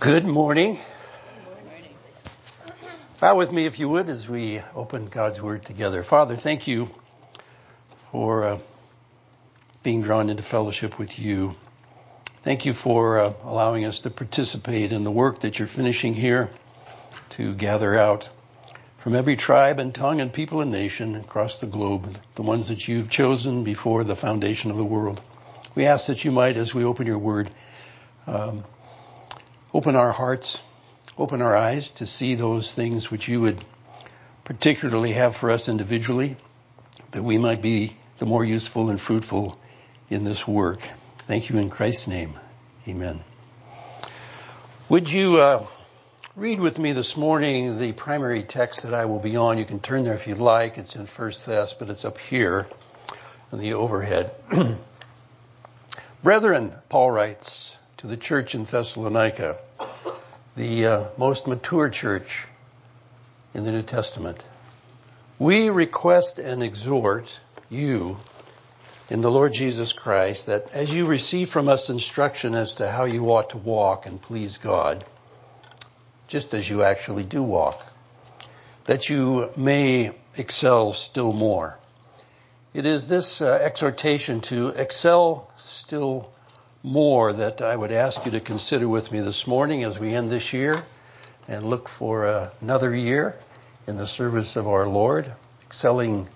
Good morning. Bow with me if you would as we open God's Word together. Father, thank you for uh, being drawn into fellowship with you. Thank you for uh, allowing us to participate in the work that you're finishing here to gather out from every tribe and tongue and people and nation across the globe, the ones that you've chosen before the foundation of the world. We ask that you might, as we open your Word, um, open our hearts, open our eyes to see those things which you would particularly have for us individually, that we might be the more useful and fruitful in this work. Thank you in Christ's name. Amen. Would you uh, read with me this morning the primary text that I will be on? You can turn there if you'd like. It's in First Thess, but it's up here on the overhead. Brethren, Paul writes, to the church in Thessalonica, the uh, most mature church in the New Testament. We request and exhort you in the Lord Jesus Christ that as you receive from us instruction as to how you ought to walk and please God, just as you actually do walk, that you may excel still more. It is this uh, exhortation to excel still more that I would ask you to consider with me this morning as we end this year and look for another year in the service of our Lord, excelling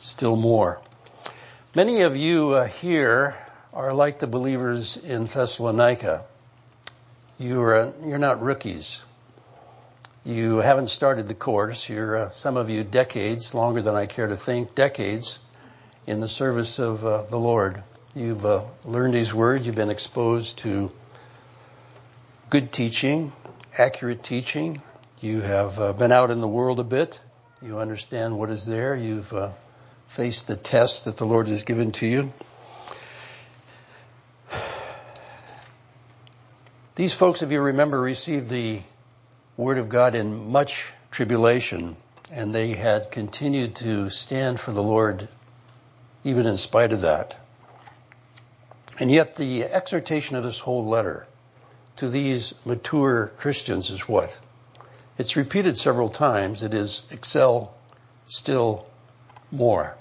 still more. Many of you uh, here are like the believers in Thessalonica. You are, uh, you're not rookies. You haven't started the course. You're, uh, some of you decades, longer than I care to think, decades in the service of uh, the Lord. You've uh, learned these words. You've been exposed to good teaching, accurate teaching. You have uh, been out in the world a bit. You understand what is there. You've uh, faced the tests that the Lord has given to you. These folks, if you remember, received the Word of God in much tribulation, and they had continued to stand for the Lord even in spite of that. And yet the exhortation of this whole letter to these mature Christians is what? It's repeated several times. It is excel still more.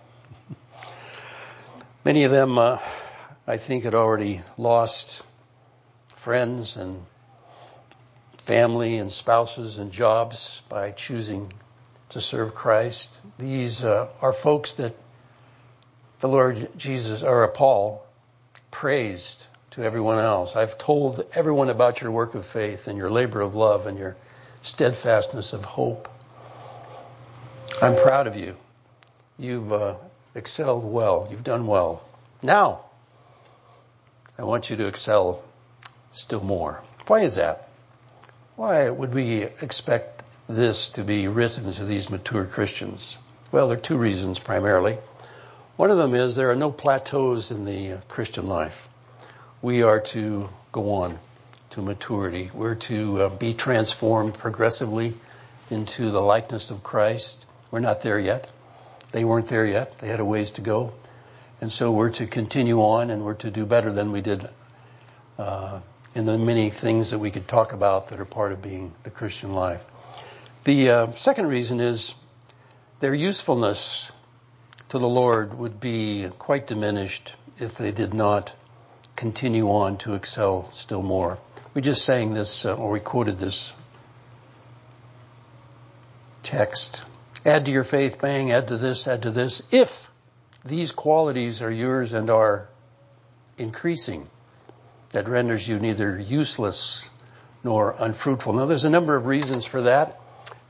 Many of them, uh, I think, had already lost friends and family and spouses and jobs by choosing to serve Christ. These uh, are folks that the Lord Jesus, or Paul, praised to everyone else. I've told everyone about your work of faith and your labor of love and your steadfastness of hope. I'm proud of you. You've uh, excelled well. You've done well. Now, I want you to excel still more. Why is that? Why would we expect this to be written to these mature Christians? Well, there are two reasons primarily. One of them is there are no plateaus in the uh, Christian life. We are to go on to maturity. We're to uh, be transformed progressively into the likeness of Christ. We're not there yet. They weren't there yet. They had a ways to go. And so we're to continue on and we're to do better than we did uh, in the many things that we could talk about that are part of being the Christian life. The uh, second reason is their usefulness to the Lord would be quite diminished if they did not continue on to excel still more. We just sang this, uh, or we quoted this text. Add to your faith, bang, add to this, add to this. If these qualities are yours and are increasing, that renders you neither useless nor unfruitful. Now there's a number of reasons for that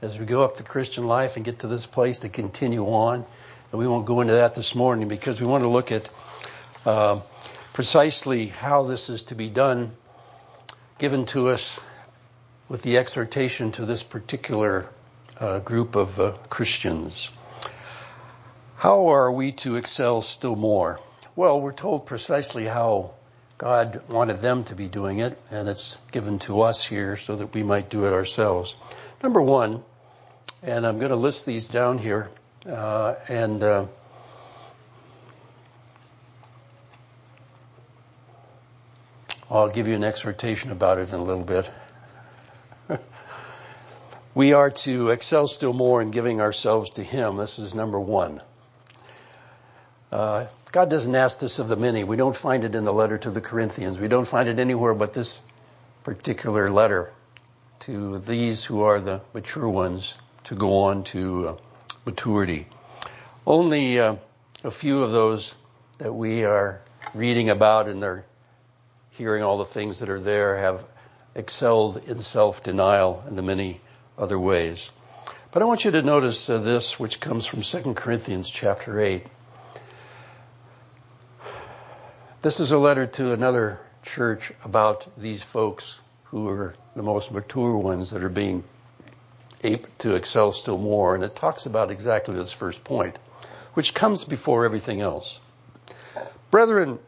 as we go up the Christian life and get to this place to continue on. And we won't go into that this morning because we want to look at uh, precisely how this is to be done, given to us with the exhortation to this particular uh, group of uh, Christians. How are we to excel still more? Well, we're told precisely how God wanted them to be doing it, and it's given to us here so that we might do it ourselves. Number one, and I'm going to list these down here. Uh, and uh, I'll give you an exhortation about it in a little bit. we are to excel still more in giving ourselves to Him. This is number one. Uh, God doesn't ask this of the many. We don't find it in the letter to the Corinthians. We don't find it anywhere but this particular letter to these who are the mature ones to go on to uh, maturity. Only uh, a few of those that we are reading about and they're hearing all the things that are there have excelled in self-denial and the many other ways. But I want you to notice uh, this, which comes from 2 Corinthians chapter 8. This is a letter to another church about these folks who are the most mature ones that are being able to excel still more. And it talks about exactly this first point, which comes before everything else. Brethren,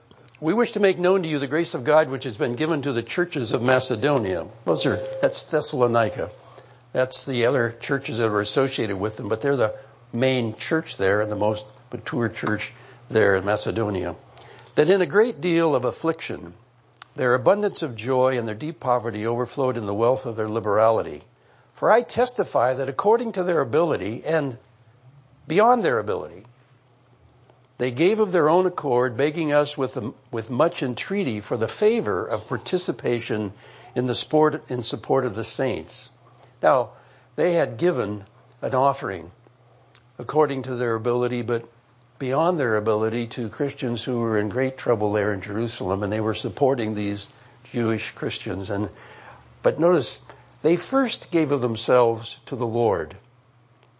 we wish to make known to you the grace of God which has been given to the churches of Macedonia. Those are, that's Thessalonica. That's the other churches that are associated with them, but they're the main church there and the most mature church there in Macedonia that in a great deal of affliction, their abundance of joy and their deep poverty overflowed in the wealth of their liberality. For I testify that according to their ability and beyond their ability, they gave of their own accord, begging us with, with much entreaty for the favor of participation in the sport, in support of the saints. Now, they had given an offering according to their ability, but beyond their ability to Christians who were in great trouble there in Jerusalem, and they were supporting these Jewish Christians. And but notice they first gave of themselves to the Lord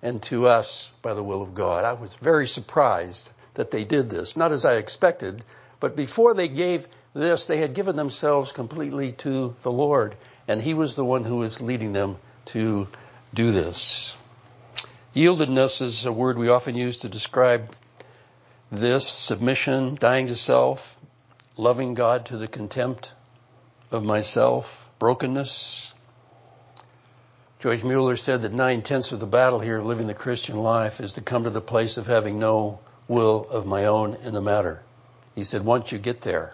and to us by the will of God. I was very surprised that they did this, not as I expected, but before they gave this, they had given themselves completely to the Lord, and He was the one who was leading them to do this. Yieldedness is a word we often use to describe this submission, dying to self, loving God to the contempt of myself, brokenness. George Mueller said that nine tenths of the battle here of living the Christian life is to come to the place of having no will of my own in the matter. He said, once you get there,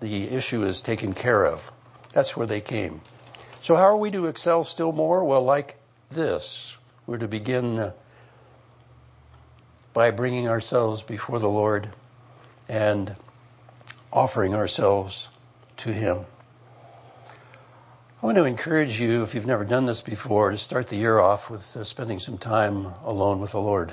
the issue is taken care of. That's where they came. So how are we to excel still more? Well, like this. We're to begin by bringing ourselves before the Lord and offering ourselves to Him. I want to encourage you, if you've never done this before, to start the year off with uh, spending some time alone with the Lord.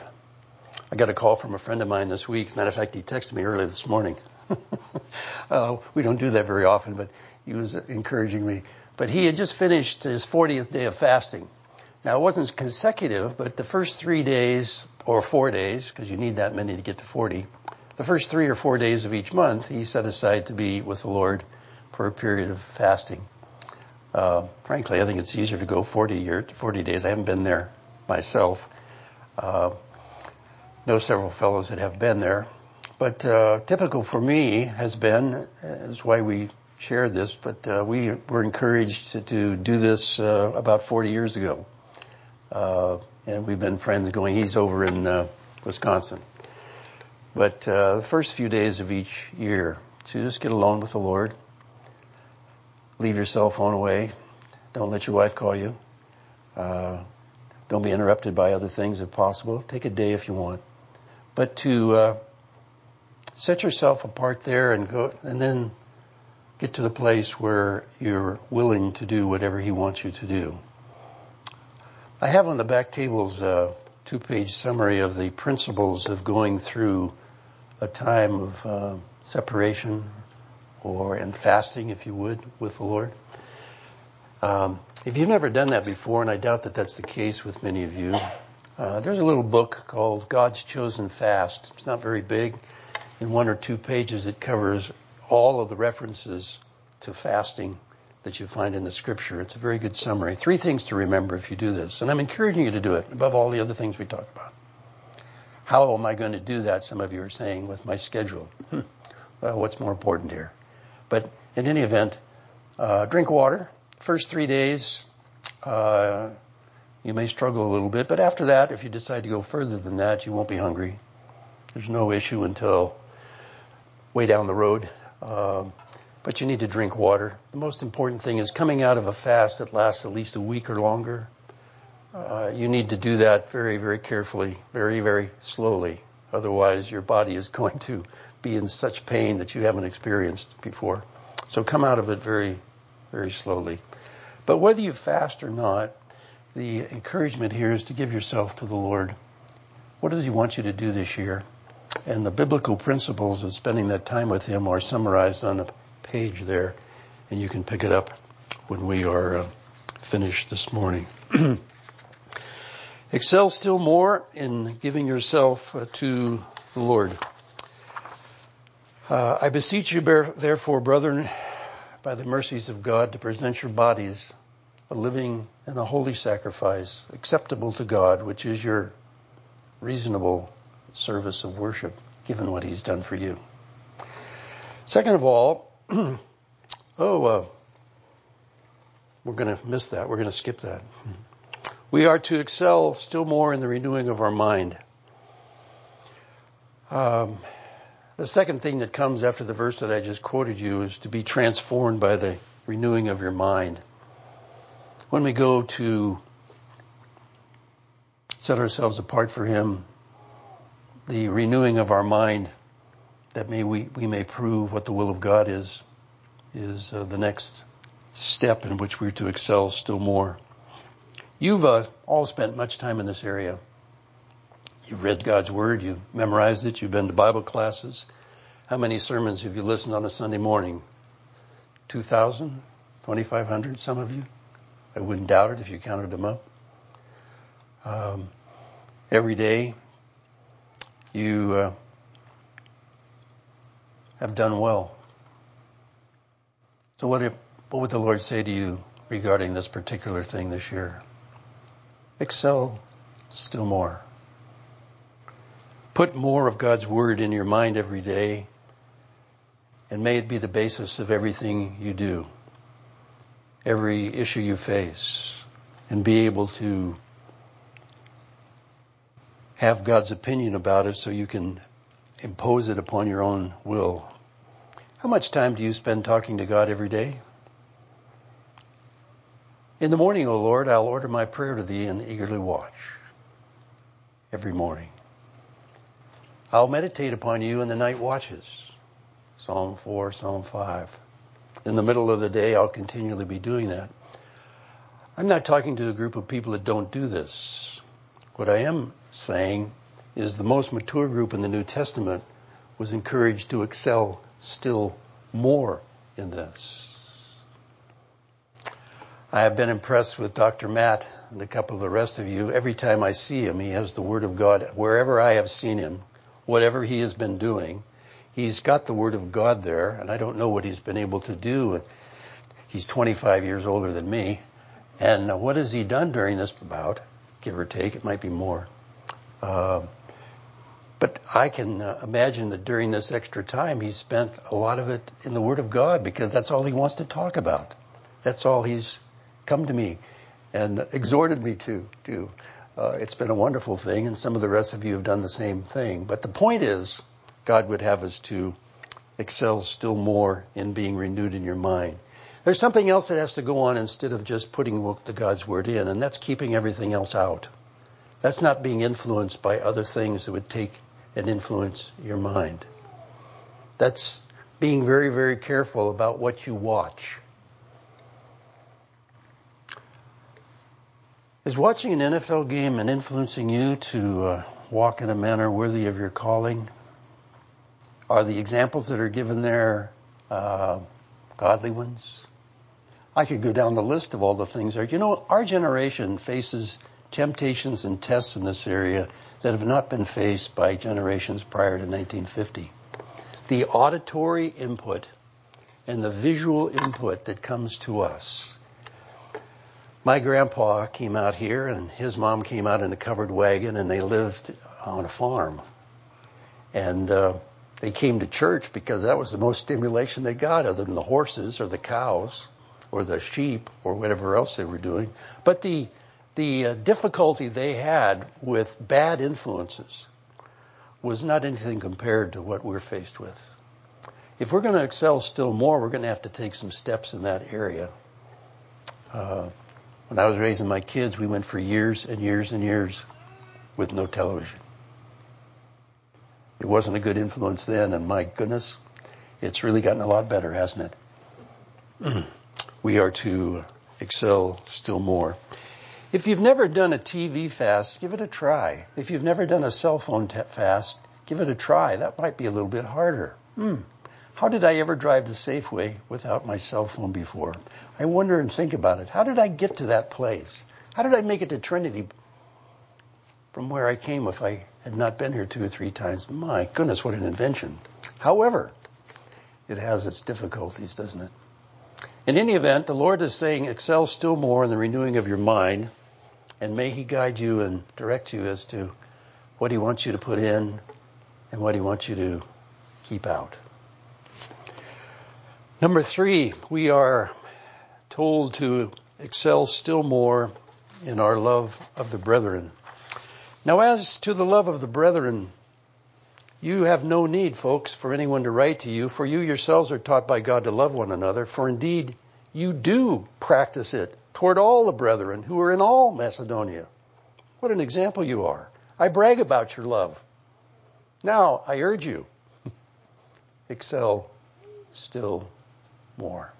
I got a call from a friend of mine this week. As a matter of fact, he texted me early this morning. uh, we don't do that very often, but he was encouraging me. But he had just finished his 40th day of fasting. Now, it wasn't consecutive, but the first three days, or four days, because you need that many to get to 40, the first three or four days of each month, he set aside to be with the Lord for a period of fasting. Uh, frankly, I think it's easier to go 40 year, 40 days. I haven't been there myself. Uh, know several fellows that have been there. But uh, typical for me has been, is why we shared this, but uh, we were encouraged to, to do this uh, about 40 years ago. Uh, and we've been friends going. He's over in Wisconsin. But uh, the first few days of each year, to just get alone with the Lord, leave your cell phone away. Don't let your wife call you. Uh, don't be interrupted by other things if possible. Take a day if you want. But to uh, set yourself apart there and go, and then get to the place where you're willing to do whatever He wants you to do. I have on the back tables a two page summary of the principles of going through a time of uh, separation or in fasting, if you would, with the Lord. Um, if you've never done that before, and I doubt that that's the case with many of you, uh, there's a little book called God's Chosen Fast. It's not very big. In one or two pages, it covers all of the references to fasting that you find in the scripture. It's a very good summary. Three things to remember if you do this. And I'm encouraging you to do it above all the other things we talked about. How am I going to do that? Some of you are saying with my schedule. Hmm. Well, what's more important here? But in any event, uh, drink water. First three days, uh, you may struggle a little bit, but after that, if you decide to go further than that, you won't be hungry. There's no issue until way down the road. Uh, but you need to drink water. The most important thing is coming out of a fast that lasts at least a week or longer. Uh, you need to do that very, very carefully, very, very slowly. Otherwise, your body is going to be in such pain that you haven't experienced before. So come out of it very, very slowly. But whether you fast or not, the encouragement here is to give yourself to the Lord. What does He want you to do this year? And the biblical principles of spending that time with Him are summarized on a page there, and you can pick it up when we are uh, finished this morning. Excel still more in giving yourself uh, to the Lord. Uh, I beseech you, therefore, brethren, by the mercies of God, to present your bodies a living and a holy sacrifice, acceptable to God, which is your reasonable service of worship, given what He's done for you. Second of all, oh, uh, we're going to miss that. We're going to skip that. We are to excel still more in the renewing of our mind. Um, the second thing that comes after the verse that I just quoted you is to be transformed by the renewing of your mind when we go to set ourselves apart for Him, the renewing of our mind, that may we, we may prove what the will of God is, is uh, the next step in which we're to excel still more. You've uh, all spent much time in this area. You've read God's Word, you've memorized it, you've been to Bible classes. How many sermons have you listened on a Sunday morning? 2,000? 2,500, some of you? I wouldn't doubt it if you counted them up. Um, every day, you uh, have done well. So, what, if, what would the Lord say to you regarding this particular thing this year? Excel still more. Put more of God's Word in your mind every day, and may it be the basis of everything you do every issue you face and be able to have God's opinion about it so you can impose it upon your own will. How much time do you spend talking to God every day? In the morning, O Lord, I'll order my prayer to thee and eagerly watch every morning. I'll meditate upon you in the night watches. Psalm 4, Psalm 5 in the middle of the day, I'll continually be doing that. I'm not talking to a group of people that don't do this. What I am saying is the most mature group in the New Testament was encouraged to excel still more in this. I have been impressed with Dr. Matt and a couple of the rest of you. Every time I see him, he has the Word of God. Wherever I have seen him, whatever he has been doing, he's got the Word of God there, and I don't know what he's been able to do. He's 25 years older than me. And what has he done during this bout? Give or take, it might be more. Uh, but I can uh, imagine that during this extra time, he spent a lot of it in the Word of God because that's all he wants to talk about. That's all he's come to me and exhorted me to do. Uh, it's been a wonderful thing, and some of the rest of you have done the same thing. But the point is, God would have us to excel still more in being renewed in your mind. There's something else that has to go on instead of just putting the God's word in, and that's keeping everything else out. That's not being influenced by other things that would take and influence your mind. That's being very, very careful about what you watch. Is watching an NFL game and influencing you to uh, walk in a manner worthy of your calling? Are the examples that are given there uh, godly ones? I could go down the list of all the things there. You know, our generation faces temptations and tests in this area that have not been faced by generations prior to 1950. The auditory input and the visual input that comes to us. My grandpa came out here and his mom came out in a covered wagon and they lived on a farm. And uh, they came to church because that was the most stimulation they got other than the horses or the cows or the sheep or whatever else they were doing. But the, the uh, difficulty they had with bad influences was not anything compared to what we're faced with. if we're going to excel still more, we're going to have to take some steps in that area. Uh, when I was raising my kids, we went for years and years and years with no television. It wasn't a good influence then, and my goodness, it's really gotten a lot better, hasn't it? we are to excel still more. If you've never done a TV fast, give it a try. If you've never done a cell phone t- fast, give it a try. That might be a little bit harder. Hmm. How did I ever drive to Safeway without my cell phone before? I wonder and think about it. How did I get to that place? How did I make it to Trinity from where I came if I had not been here two or three times? My goodness, what an invention. However, it has its difficulties, doesn't it? In any event, the Lord is saying, excel still more in the renewing of your mind, and may He guide you and direct you as to what He wants you to put in and what He wants you to keep out. Number three, we are told to excel still more in our love of the brethren. Now, as to the love of the brethren, you have no need, folks, for anyone to write to you, for you yourselves are taught by God to love one another, for indeed you do practice it toward all the brethren who are in all Macedonia. What an example you are. I brag about your love. Now, I urge you, excel still more.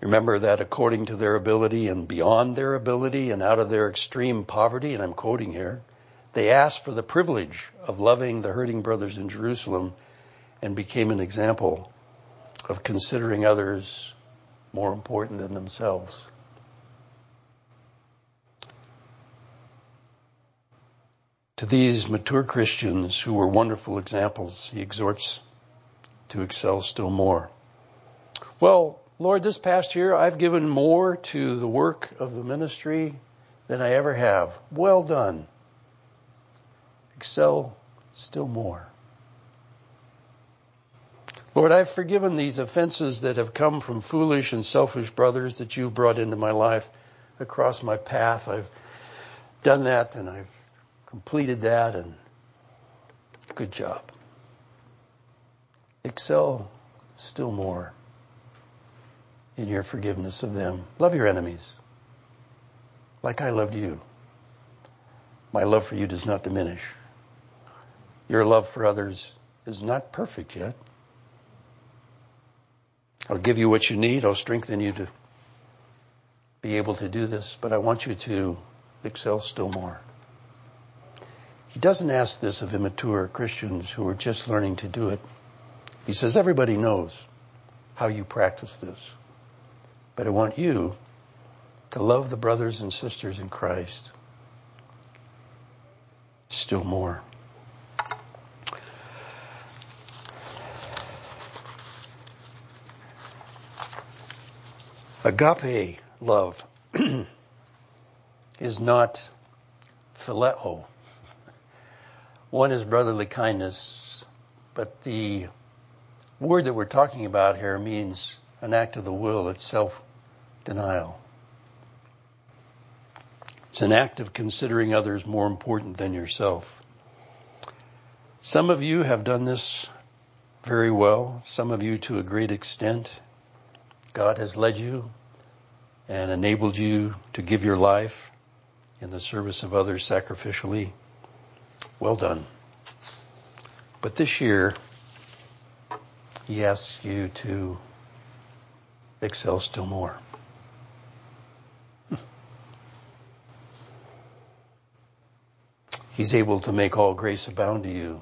Remember that according to their ability and beyond their ability and out of their extreme poverty, and I'm quoting here, they asked for the privilege of loving the hurting brothers in Jerusalem and became an example of considering others more important than themselves. To these mature Christians who were wonderful examples, he exhorts to excel still more. Well, Lord, this past year I've given more to the work of the ministry than I ever have. Well done excel still more. Lord, I've forgiven these offenses that have come from foolish and selfish brothers that you've brought into my life across my path. I've done that and I've completed that and good job. Excel still more in your forgiveness of them. Love your enemies like I loved you. My love for you does not diminish. Your love for others is not perfect yet. I'll give you what you need. I'll strengthen you to be able to do this, but I want you to excel still more. He doesn't ask this of immature Christians who are just learning to do it. He says, everybody knows how you practice this, but I want you to love the brothers and sisters in Christ still more. Agape love is not phileo. One is brotherly kindness, but the word that we're talking about here means an act of the will. It's self-denial. It's an act of considering others more important than yourself. Some of you have done this very well, some of you to a great extent. God has led you and enabled you to give your life in the service of others sacrificially. Well done. But this year, he asks you to excel still more. He's able to make all grace abound to you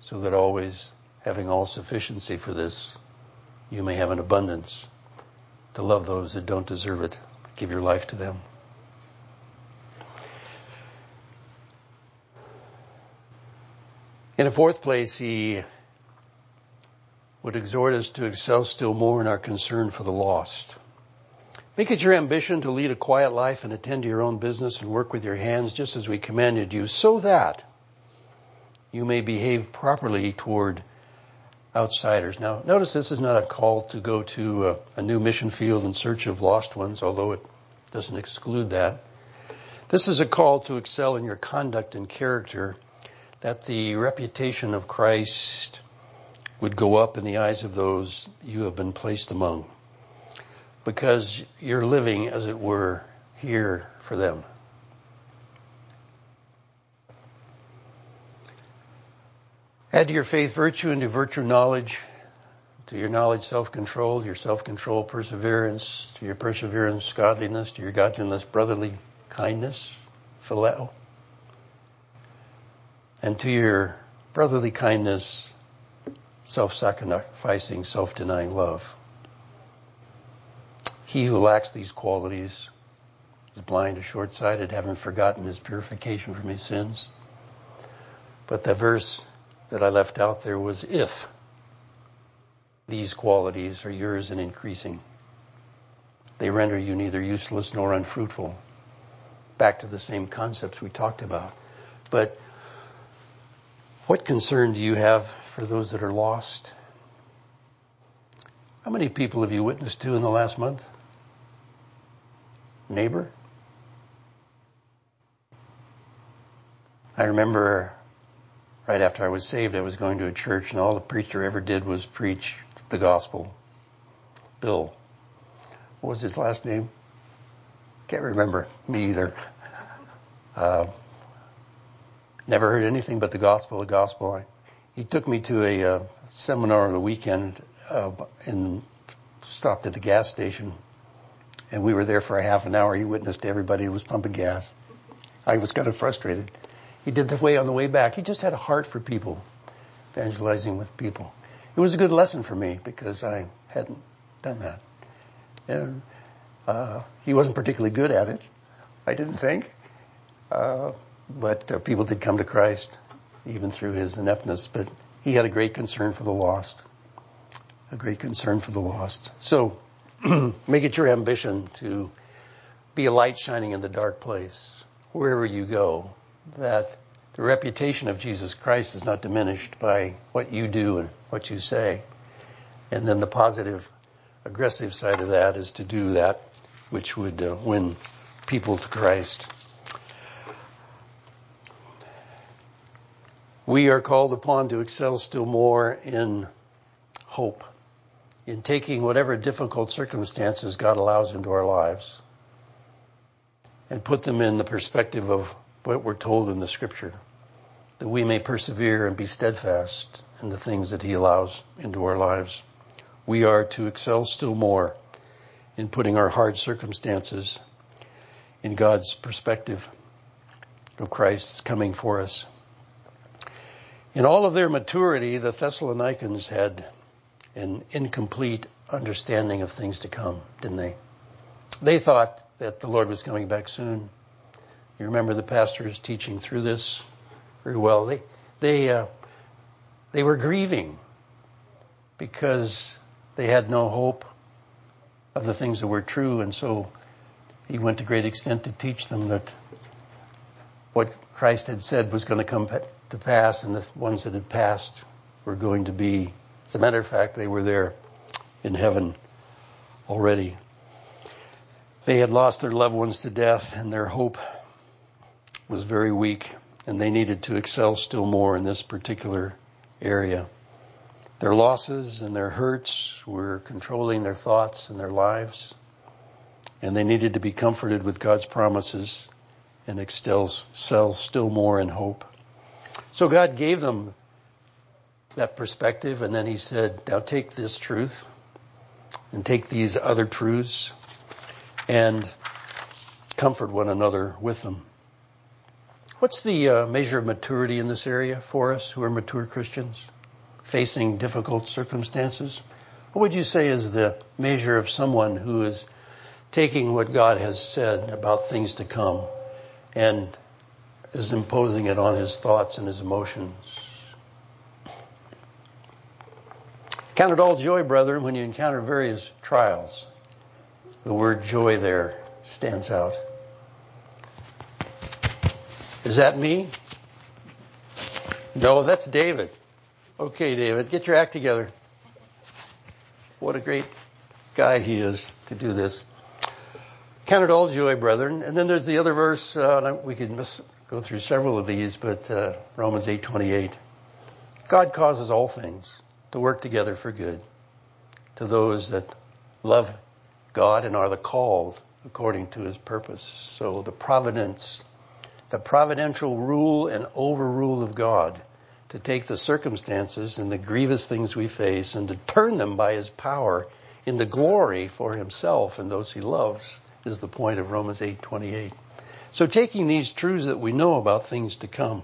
so that always having all sufficiency for this, you may have an abundance to love those that don't deserve it. Give your life to them. In a fourth place, he would exhort us to excel still more in our concern for the lost. Make it your ambition to lead a quiet life and attend to your own business and work with your hands just as we commanded you so that you may behave properly toward outsiders. Now, notice this is not a call to go to a, a, new mission field in search of lost ones, although it doesn't exclude that. This is a call to excel in your conduct and character, that the reputation of Christ would go up in the eyes of those you have been placed among because you're living, as it were, here for them. Add to your faith virtue, and to virtue knowledge, to your knowledge self-control, your self-control perseverance, to your perseverance godliness, to your godliness brotherly kindness, phileo, and to your brotherly kindness self-sacrificing, self-denying love. He who lacks these qualities is blind or short-sighted, having forgotten his purification from his sins. But the verse that I left out there was if these qualities are yours and increasing, they render you neither useless nor unfruitful. Back to the same concepts we talked about. But what concern do you have for those that are lost? How many people have you witnessed to in the last month? Neighbor? I remember right after I was saved, I was going to a church and all the preacher ever did was preach the gospel. Bill. What was his last name? Can't remember. Me either. Uh, never heard anything but the gospel, the gospel. I, he took me to a uh, seminar on the weekend uh, and stopped at the gas station. And we were there for a half an hour. He witnessed everybody who was pumping gas. I was kind of frustrated. He did the way on the way back. He just had a heart for people, evangelizing with people. It was a good lesson for me because I hadn't done that. And uh, he wasn't particularly good at it, I didn't think. Uh, but uh, people did come to Christ even through his ineptness. But he had a great concern for the lost, a great concern for the lost. So make it your ambition to be a light shining in the dark place wherever you go. That the reputation of Jesus Christ is not diminished by what you do and what you say. And then the positive, aggressive side of that is to do that which would uh, win people to Christ. We are called upon to excel still more in hope, in taking whatever difficult circumstances God allows into our lives and put them in the perspective of what we're told in the scripture, that we may persevere and be steadfast in the things that he allows into our lives. We are to excel still more in putting our hard circumstances in God's perspective of Christ's coming for us. In all of their maturity, the Thessalonians had an incomplete understanding of things to come, didn't they? They thought that the Lord was coming back soon. You remember the pastors teaching through this very well. They they uh, they were grieving because they had no hope of the things that were true, and so he went to great extent to teach them that what Christ had said was going to come to pass, and the ones that had passed were going to be, as a matter of fact, they were there in heaven already. They had lost their loved ones to death, and their hope was very weak, and they needed to excel still more in this particular area. Their losses and their hurts were controlling their thoughts and their lives, and they needed to be comforted with God's promises and excel still more in hope. So God gave them that perspective, and then He said, Now take this truth and take these other truths and comfort one another with them. What's the uh, measure of maturity in this area for us who are mature Christians facing difficult circumstances? What would you say is the measure of someone who is taking what God has said about things to come and is imposing it on his thoughts and his emotions. Count it all joy, brethren, when you encounter various trials. The word joy there stands out. Is that me? No, that's David. Okay, David, get your act together. What a great guy he is to do this. Count it all joy, brethren. And then there's the other verse, uh, we could miss, go through several of these, but uh, Romans 8:28. God causes all things to work together for good to those that love God and are the called according to his purpose. So the providence, the providential rule and overrule of God to take the circumstances and the grievous things we face and to turn them by his power into glory for himself and those he loves is the point of Romans 8:28. So taking these truths that we know about things to come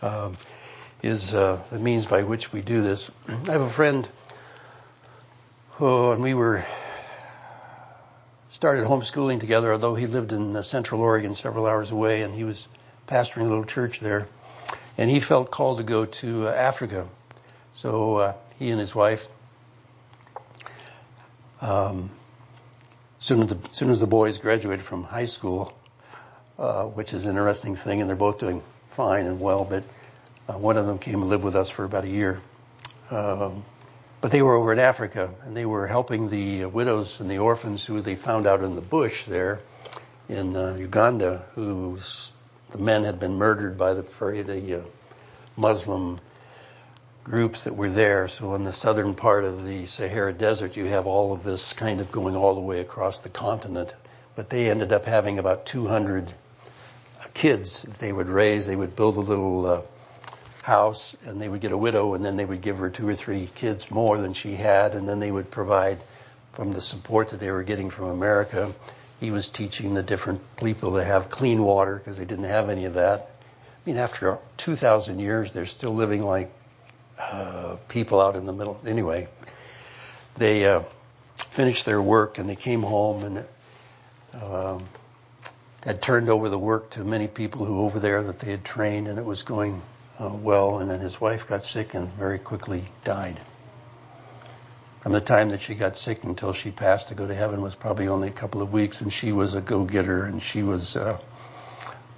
um, is uh, the means by which we do this. I have a friend who, and we were started homeschooling together, although he lived in uh, Central Oregon, several hours away, and he was pastoring a little church there. And he felt called to go to uh, Africa. So uh, he and his wife, um, soon as the soon as the boys graduated from high school, uh, which is an interesting thing, and they're both doing fine and well. But uh, one of them came and lived with us for about a year. Um, but they were over in Africa, and they were helping the widows and the orphans who they found out in the bush there in uh, Uganda, whose the men had been murdered by the the uh, Muslim groups that were there. So in the southern part of the Sahara Desert, you have all of this kind of going all the way across the continent. But they ended up having about 200 kids they would raise. They would build a little uh, house and they would get a widow and then they would give her two or three kids more than she had and then they would provide from the support that they were getting from America. He was teaching the different people to have clean water because they didn't have any of that. I mean, after 2,000 years, they're still living like uh, people out in the middle. Anyway, they uh, finished their work and they came home and um, had turned over the work to many people who over there that they had trained, and it was going uh, well, and then his wife got sick and very quickly died. From the time that she got sick until she passed to go to heaven was probably only a couple of weeks, and she was a go-getter, and she was. Uh,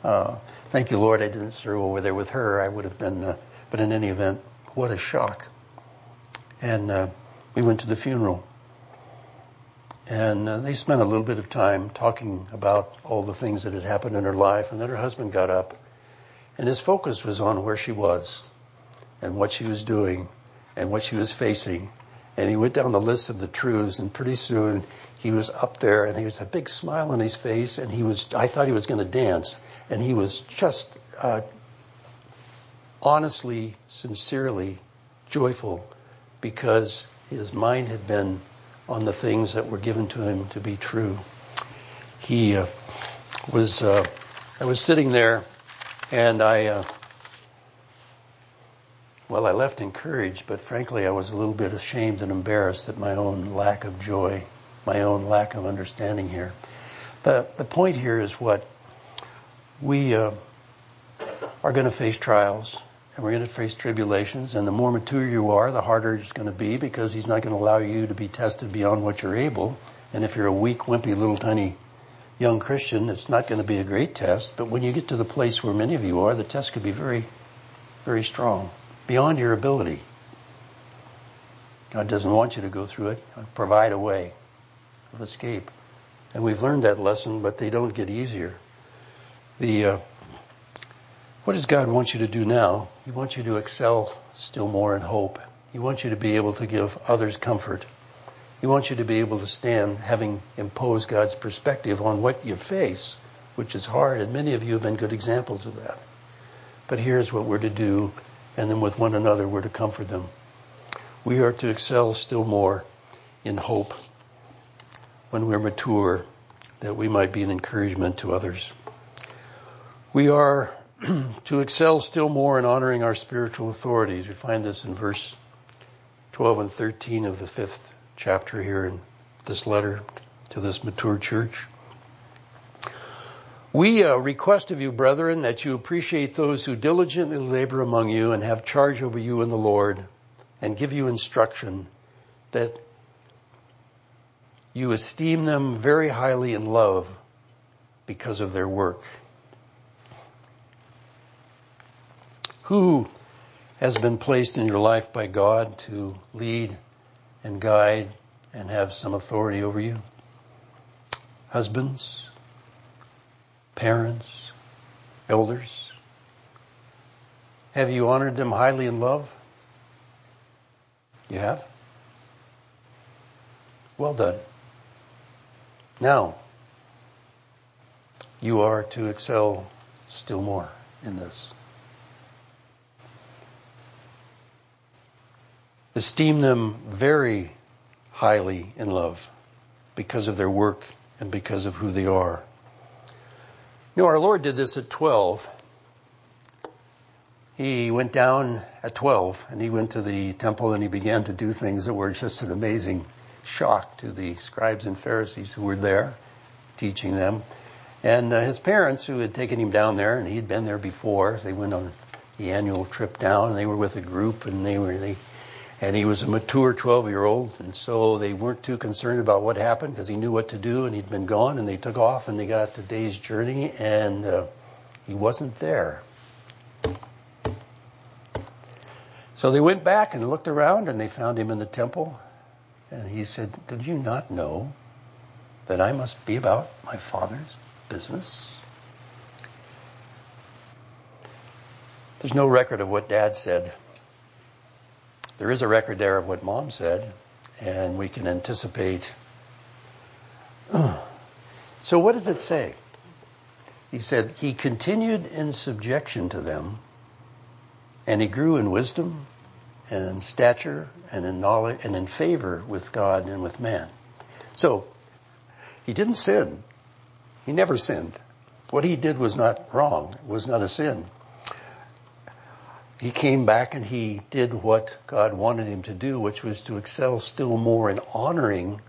uh, thank you, Lord, I didn't serve over there with her. I would have been, uh, but in any event, what a shock. And uh, we went to the funeral, and uh, they spent a little bit of time talking about all the things that had happened in her life, and then her husband got up and his focus was on where she was and what she was doing and what she was facing. And he went down the list of the truths and pretty soon he was up there and he was a big smile on his face and he was, I thought he was going to dance and he was just, uh, honestly, sincerely joyful because his mind had been on the things that were given to him to be true. He uh, was, uh, I was sitting there and I, uh, well, I left encouraged, but frankly, I was a little bit ashamed and embarrassed at my own lack of joy, my own lack of understanding here. The, the point here is what we uh, are going to face trials and we're going to face tribulations. And the more mature you are, the harder it's going to be because He's not going to allow you to be tested beyond what you're able. And if you're a weak, wimpy, little tiny young Christian, it's not going to be a great test, but when you get to the place where many of you are, the test could be very, very strong, beyond your ability. God doesn't want you to go through it. Provide a way of escape. And we've learned that lesson, but they don't get easier. The uh, what does God want you to do now? He wants you to excel still more in hope. He wants you to be able to give others comfort. He wants you to be able to stand having imposed God's perspective on what you face, which is hard, and many of you have been good examples of that. But here's what we're to do, and then with one another we're to comfort them. We are to excel still more in hope when we're mature, that we might be an encouragement to others. We are to excel still more in honoring our spiritual authorities. We find this in verse 12 and 13 of the fifth chapter here in this letter to this mature church. We uh, request of you, brethren, that you appreciate those who diligently labor among you and have charge over you in the Lord and give you instruction, that you esteem them very highly in love because of their work. Who has been placed in your life by God to lead and guide and have some authority over you. Husbands, parents, elders? Have you honored them highly in love? You have? Well done. Now, you are to excel still more in this. Esteem them very highly in love because of their work and because of who they are. You know, our Lord did this at 12. He went down at 12 and he went to the temple and he began to do things that were just an amazing shock to the scribes and Pharisees who were there teaching them. And uh, his parents, who had taken him down there, and he'd been there before, they went on the annual trip down, and they were with a group, and they were they, and he was a mature 12 year old, and so they weren't too concerned about what happened because he knew what to do, and he'd been gone, and they took off, and they got a day's journey, and uh, he wasn't there. So they went back and looked around, and they found him in the temple, and he said, "Did you not know that I must be about my father's business. There's no record of what dad said. There is a record there of what mom said, and we can anticipate. So, what does it say? He said, He continued in subjection to them, and he grew in wisdom and in stature and in knowledge and in favor with God and with man. So, he didn't sin. He never sinned. What he did was not wrong, it was not a sin. He came back and he did what God wanted him to do, which was to excel still more in honoring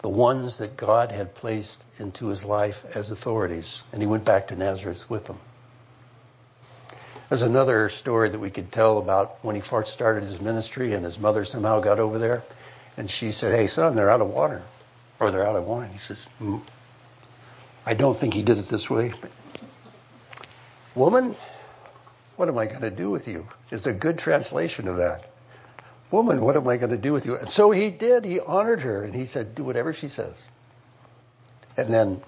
the ones that God had placed into his life as authorities. And he went back to Nazareth with them. There's another story that we could tell about when he first started his ministry and his mother somehow got over there and she said, Hey son, they're out of water or they're out of wine. He says, mm, I don't think he did it this way. Woman, what am I going to do with you? Is a good translation of that. Woman, what am I going to do with you? And so he did. He honored her and he said, do whatever she says. And then,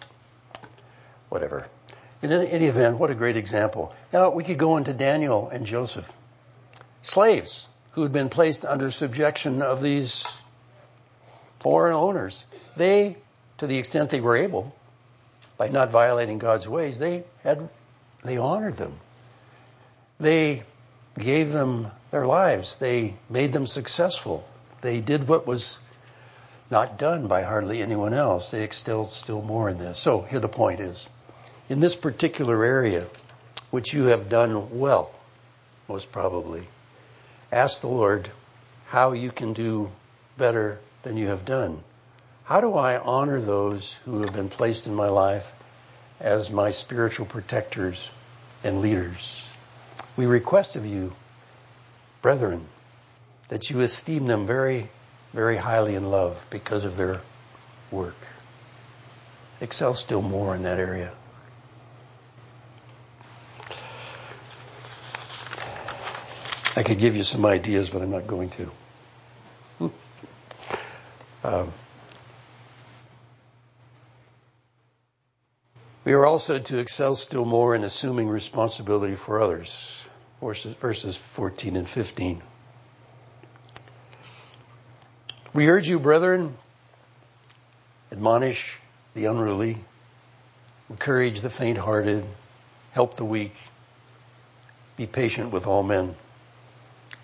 whatever. In any event, what a great example. Now we could go into Daniel and Joseph. Slaves who had been placed under subjection of these foreign owners. They, to the extent they were able, by not violating God's ways, they had, they honored them. They gave them their lives. They made them successful. They did what was not done by hardly anyone else. They excelled still more in this. So here the point is, in this particular area, which you have done well, most probably, ask the Lord how you can do better than you have done. How do I honor those who have been placed in my life as my spiritual protectors and leaders? We request of you, brethren, that you esteem them very, very highly in love because of their work. Excel still more in that area. I could give you some ideas, but I'm not going to. Hmm. Um, We are also to excel still more in assuming responsibility for others. Verses 14 and 15. We urge you, brethren, admonish the unruly, encourage the faint hearted, help the weak, be patient with all men.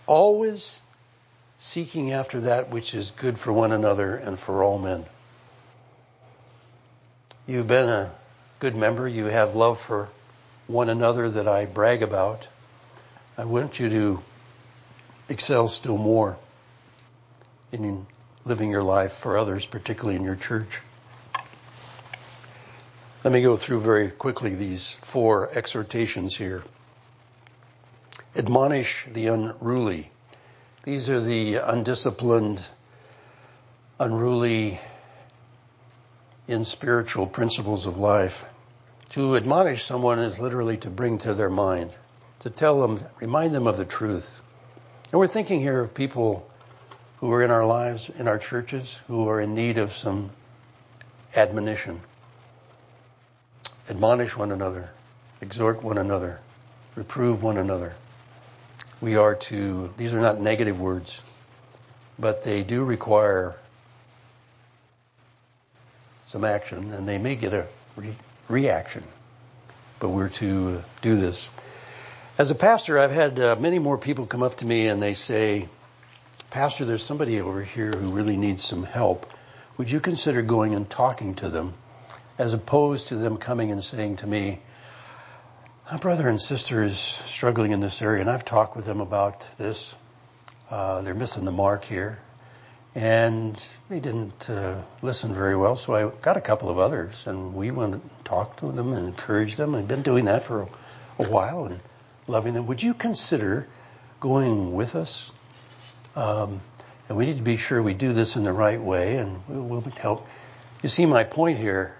Always seeking after that which is good for one another and for all men. You've been a good member. You have love for one another that I brag about. I want you to excel still more in living your life for others, particularly in your church. Let me go through very quickly these four exhortations here. Admonish the unruly. These are the undisciplined, unruly in spiritual principles of life. To admonish someone is literally to bring to their mind, to tell them, remind them of the truth. And we're thinking here of people who are in our lives, in our churches, who are in need of some admonition. Admonish one another. exhort one another, reprove one another. We are to, these are not negative words, but they do require some action and they may get a re- reaction. But we're to do this. As a pastor, I've had uh, many more people come up to me and they say, Pastor, there's somebody over here who really needs some help. Would you consider going and talking to them as opposed to them coming and saying to me, my brother and sister is struggling in this area and I've talked with them about this. Uh, they're missing the mark here and they didn't uh, listen very well. So I got a couple of others, and we went and talked to them and encouraged them. I've been doing that for a, a while and loving them. Would you consider going with us? Um, and we need to be sure we do this in the right way, and we'll, we'll help. You see my point here.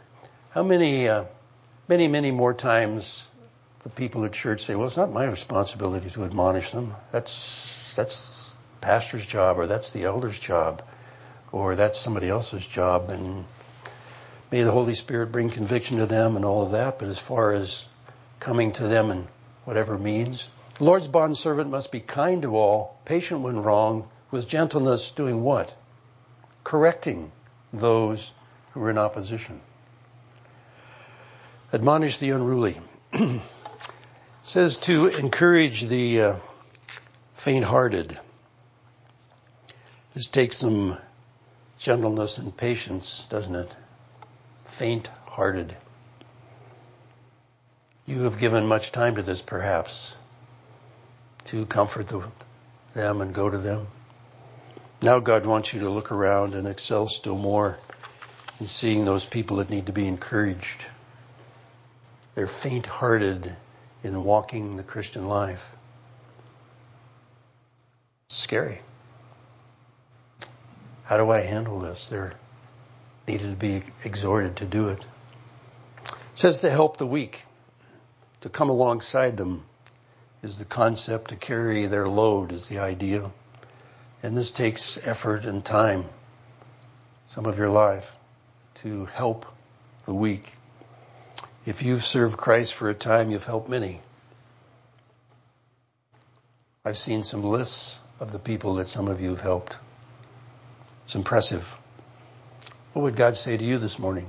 How many, uh, many, many more times the people at church say, "Well, it's not my responsibility to admonish them. That's that's pastor's job or that's the elder's job or that's somebody else's job and may the Holy Spirit bring conviction to them and all of that. But as far as coming to them in whatever means, the Lord's bondservant must be kind to all, patient when wrong, with gentleness doing what? Correcting those who are in opposition. Admonish the unruly. says to encourage the uh, faint-hearted. This takes some gentleness and patience, doesn't it? Faint hearted. You have given much time to this, perhaps, to comfort the, them and go to them. Now God wants you to look around and excel still more in seeing those people that need to be encouraged. They're faint hearted in walking the Christian life. Scary. How do I handle this? They're needed to be exhorted to do it. it. Says to help the weak, to come alongside them is the concept, to carry their load is the idea. And this takes effort and time, some of your life, to help the weak. If you've served Christ for a time, you've helped many. I've seen some lists of the people that some of you have helped. It's impressive. What would God say to you this morning?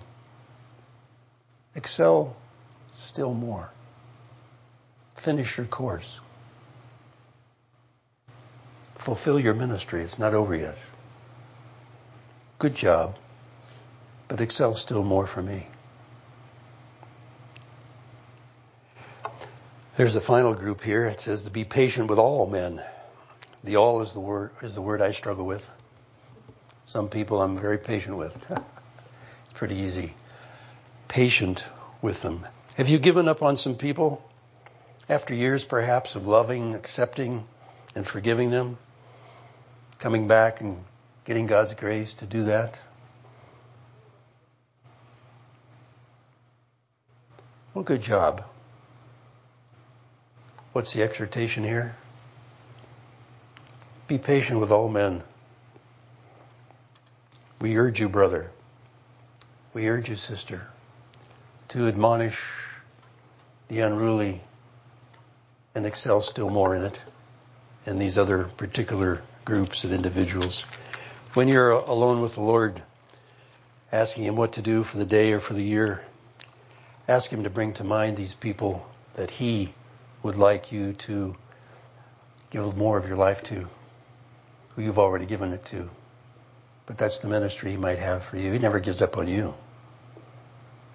Excel still more. Finish your course. Fulfill your ministry. It's not over yet. Good job, but excel still more for me. There's a final group here. It says to be patient with all men. The all is the word is the word I struggle with. Some people I'm very patient with. Pretty easy. Patient with them. Have you given up on some people after years perhaps of loving, accepting, and forgiving them? Coming back and getting God's grace to do that? Well, good job. What's the exhortation here? Be patient with all men we urge you, brother, we urge you, sister, to admonish the unruly and excel still more in it and these other particular groups and individuals. When you're alone with the Lord, asking Him what to do for the day or for the year, ask Him to bring to mind these people that He would like you to give more of your life to, who you've already given it to. But that's the ministry He might have for you. He never gives up on you.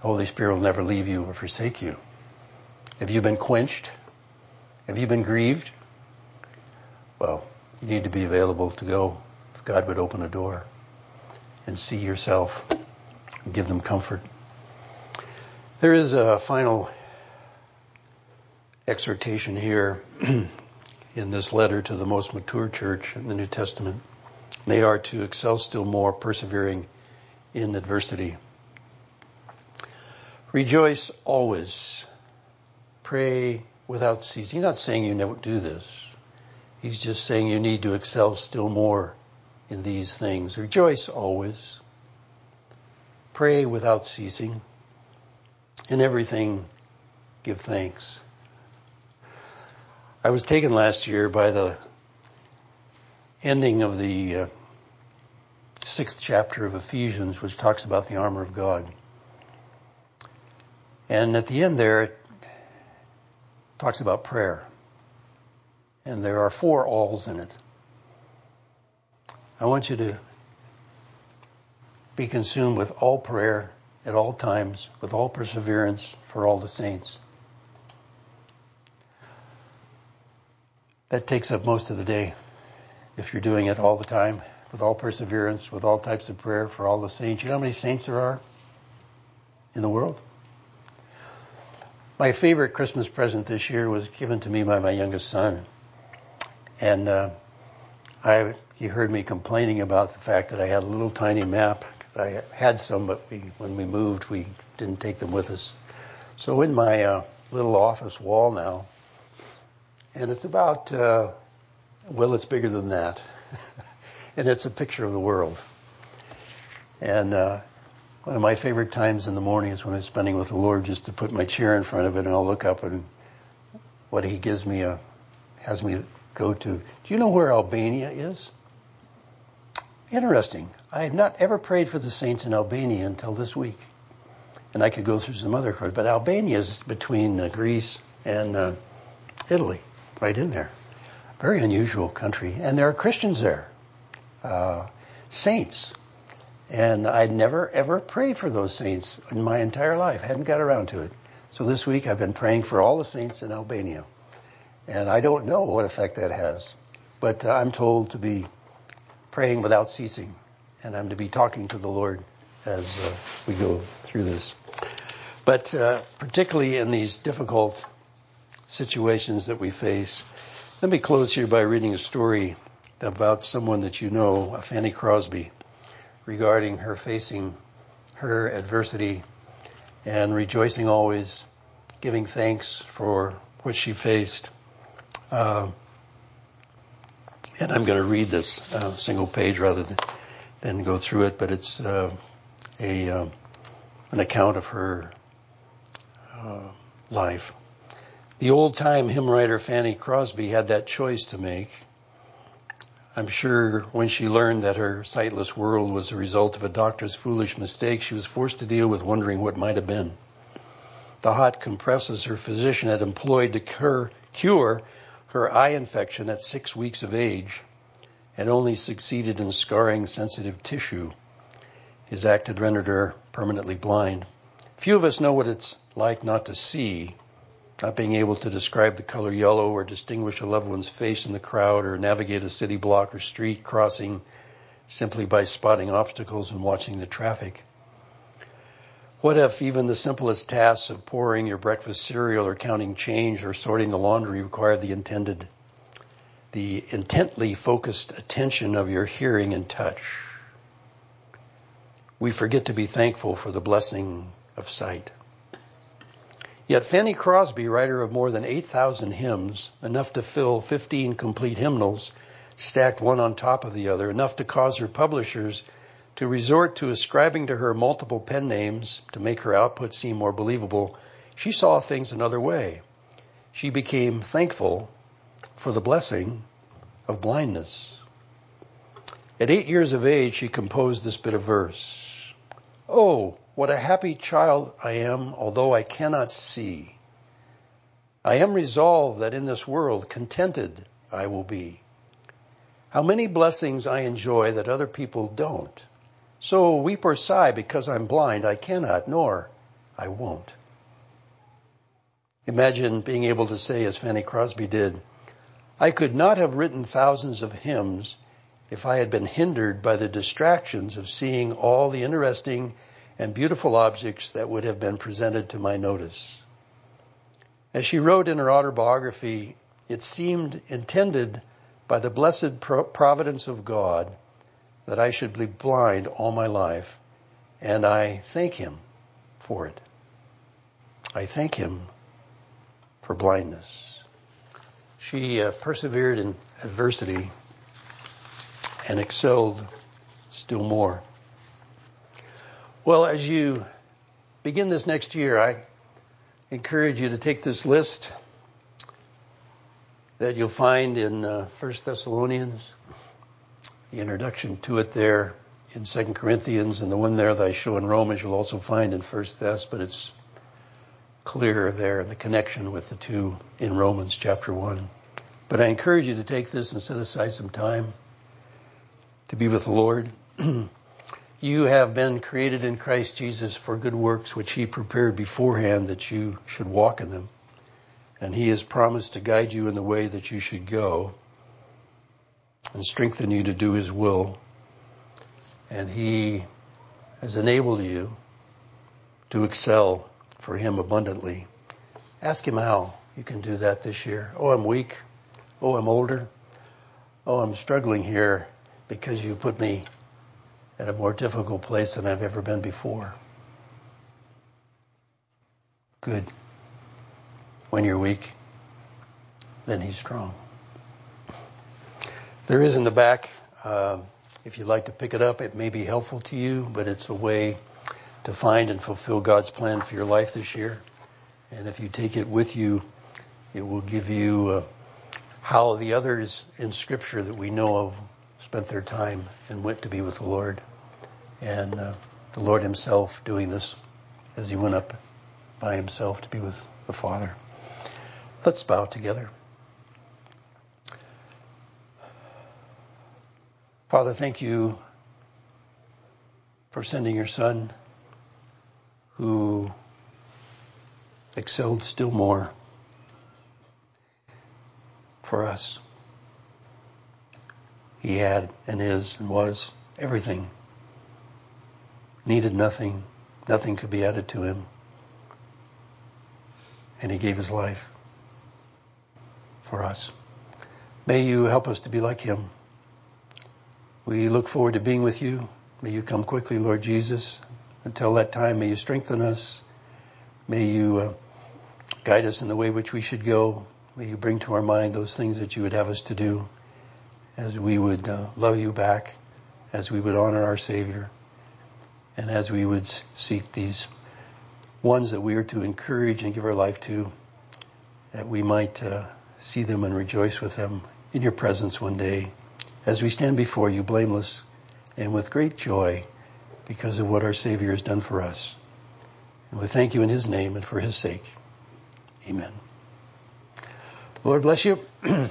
The Holy Spirit will never leave you or forsake you. Have you been quenched? Have you been grieved? Well, you need to be available to go if God would open a door and see yourself and give them comfort. There is a final exhortation here in this letter to the most mature church in the New Testament. They are to excel still more, persevering in adversity. Rejoice always. Pray without ceasing. He's not saying you never do this. He's just saying you need to excel still more in these things. Rejoice always. Pray without ceasing. In everything, give thanks. I was taken last year by the ending of the uh, sixth chapter of Ephesians, which talks about the armor of God. And at the end there, talks about prayer. And there are four alls in it. I want you to be consumed with all prayer at all times, with all perseverance for all the saints. That takes up most of the day if you're doing it all the time, with all perseverance, with all types of prayer for all the saints. You know how many saints there are in the world? My favorite Christmas present this year was given to me by my youngest son. And uh, I, he heard me complaining about the fact that I had a little tiny map. I had some, but we, when we moved, we didn't take them with us. So in my uh, little office wall now, and it's about, uh, well, it's bigger than that. and it's a picture of the world. And uh, one of my favorite times in the morning is when I'm spending with the Lord, just to put my chair in front of it and I'll look up and what He gives me a, has me go to. Do you know where Albania is? Interesting. I had not ever prayed for the saints in Albania until this week. And I could go through some other cards, but Albania is between uh, Greece and uh, Italy, right in there. Very unusual country. And there are Christians there, uh, saints. And I'd never ever prayed for those saints in my entire life. Hadn't got around to it. So this week I've been praying for all the saints in Albania. And I don't know what effect that has. But uh, I'm told to be praying without ceasing. And I'm to be talking to the Lord as uh, we go through this. But uh, particularly in these difficult situations that we face, let me close here by reading a story about someone that you know, Fanny Crosby, regarding her facing her adversity and rejoicing always, giving thanks for what she faced. Uh, and I'm going to read this uh, single page rather than, than go through it, but it's uh, a um, an account of her uh, life. The old time hymn writer Fanny Crosby had that choice to make. I'm sure when she learned that her sightless world was the result of a doctor's foolish mistake, she was forced to deal with wondering what might have been. The hot compresses her physician had employed to cure, cure her eye infection at six weeks of age had only succeeded in scarring sensitive tissue. His act had rendered her permanently blind. Few of us know what it's like not to see, not being able to describe the color yellow or distinguish a loved one's face in the crowd or navigate a city block or street crossing simply by spotting obstacles and watching the traffic. What if even the simplest tasks of pouring your breakfast cereal or counting change or sorting the laundry required the intended, the intently focused attention of your hearing and touch? We forget to be thankful for the blessing of sight. Yet Fanny Crosby, writer of more than 8,000 hymns, enough to fill 15 complete hymnals, stacked one on top of the other, enough to cause her publishers to resort to ascribing to her multiple pen names to make her output seem more believable, she saw things another way. She became thankful for the blessing of blindness. At eight years of age, she composed this bit of verse. Oh, what a happy child I am, although I cannot see. I am resolved that in this world contented I will be. How many blessings I enjoy that other people don't. So weep or sigh because I'm blind. I cannot, nor I won't. Imagine being able to say, as Fanny Crosby did, I could not have written thousands of hymns if I had been hindered by the distractions of seeing all the interesting and beautiful objects that would have been presented to my notice. As she wrote in her autobiography, it seemed intended by the blessed providence of God that I should be blind all my life, and I thank Him for it. I thank Him for blindness. She uh, persevered in adversity and excelled still more. Well, as you begin this next year, I encourage you to take this list that you'll find in uh, 1 Thessalonians, the introduction to it there in 2 Corinthians, and the one there that I show in Romans you'll also find in 1 Thess, but it's clear there, the connection with the two in Romans chapter 1. But I encourage you to take this and set aside some time to be with the Lord. you have been created in Christ Jesus for good works which he prepared beforehand that you should walk in them. And he has promised to guide you in the way that you should go and strengthen you to do his will. And he has enabled you to excel for him abundantly. Ask him how you can do that this year. Oh, I'm weak. Oh, I'm older. Oh, I'm struggling here because you put me at a more difficult place than I've ever been before. Good. When you're weak, then he's strong. There is in the back, uh, if you'd like to pick it up, it may be helpful to you, but it's a way to find and fulfill God's plan for your life this year. And if you take it with you, it will give you uh, how the others in Scripture that we know of spent their time and went to be with the Lord. And uh, the Lord Himself doing this as He went up by Himself to be with the Father. Let's bow together. Father, thank you for sending your Son who excelled still more for us. He had and is and was everything. Needed nothing. Nothing could be added to him. And he gave his life for us. May you help us to be like him. We look forward to being with you. May you come quickly, Lord Jesus. Until that time, may you strengthen us. May you uh, guide us in the way which we should go. May you bring to our mind those things that you would have us to do as we would uh, love you back, as we would honor our Savior, and as we would seek these ones that we are to encourage and give our life to, that we might uh, see them and rejoice with them in your presence one day as we stand before you blameless and with great joy because of what our Savior has done for us. And we thank you in his name and for his sake. Amen. Lord bless you.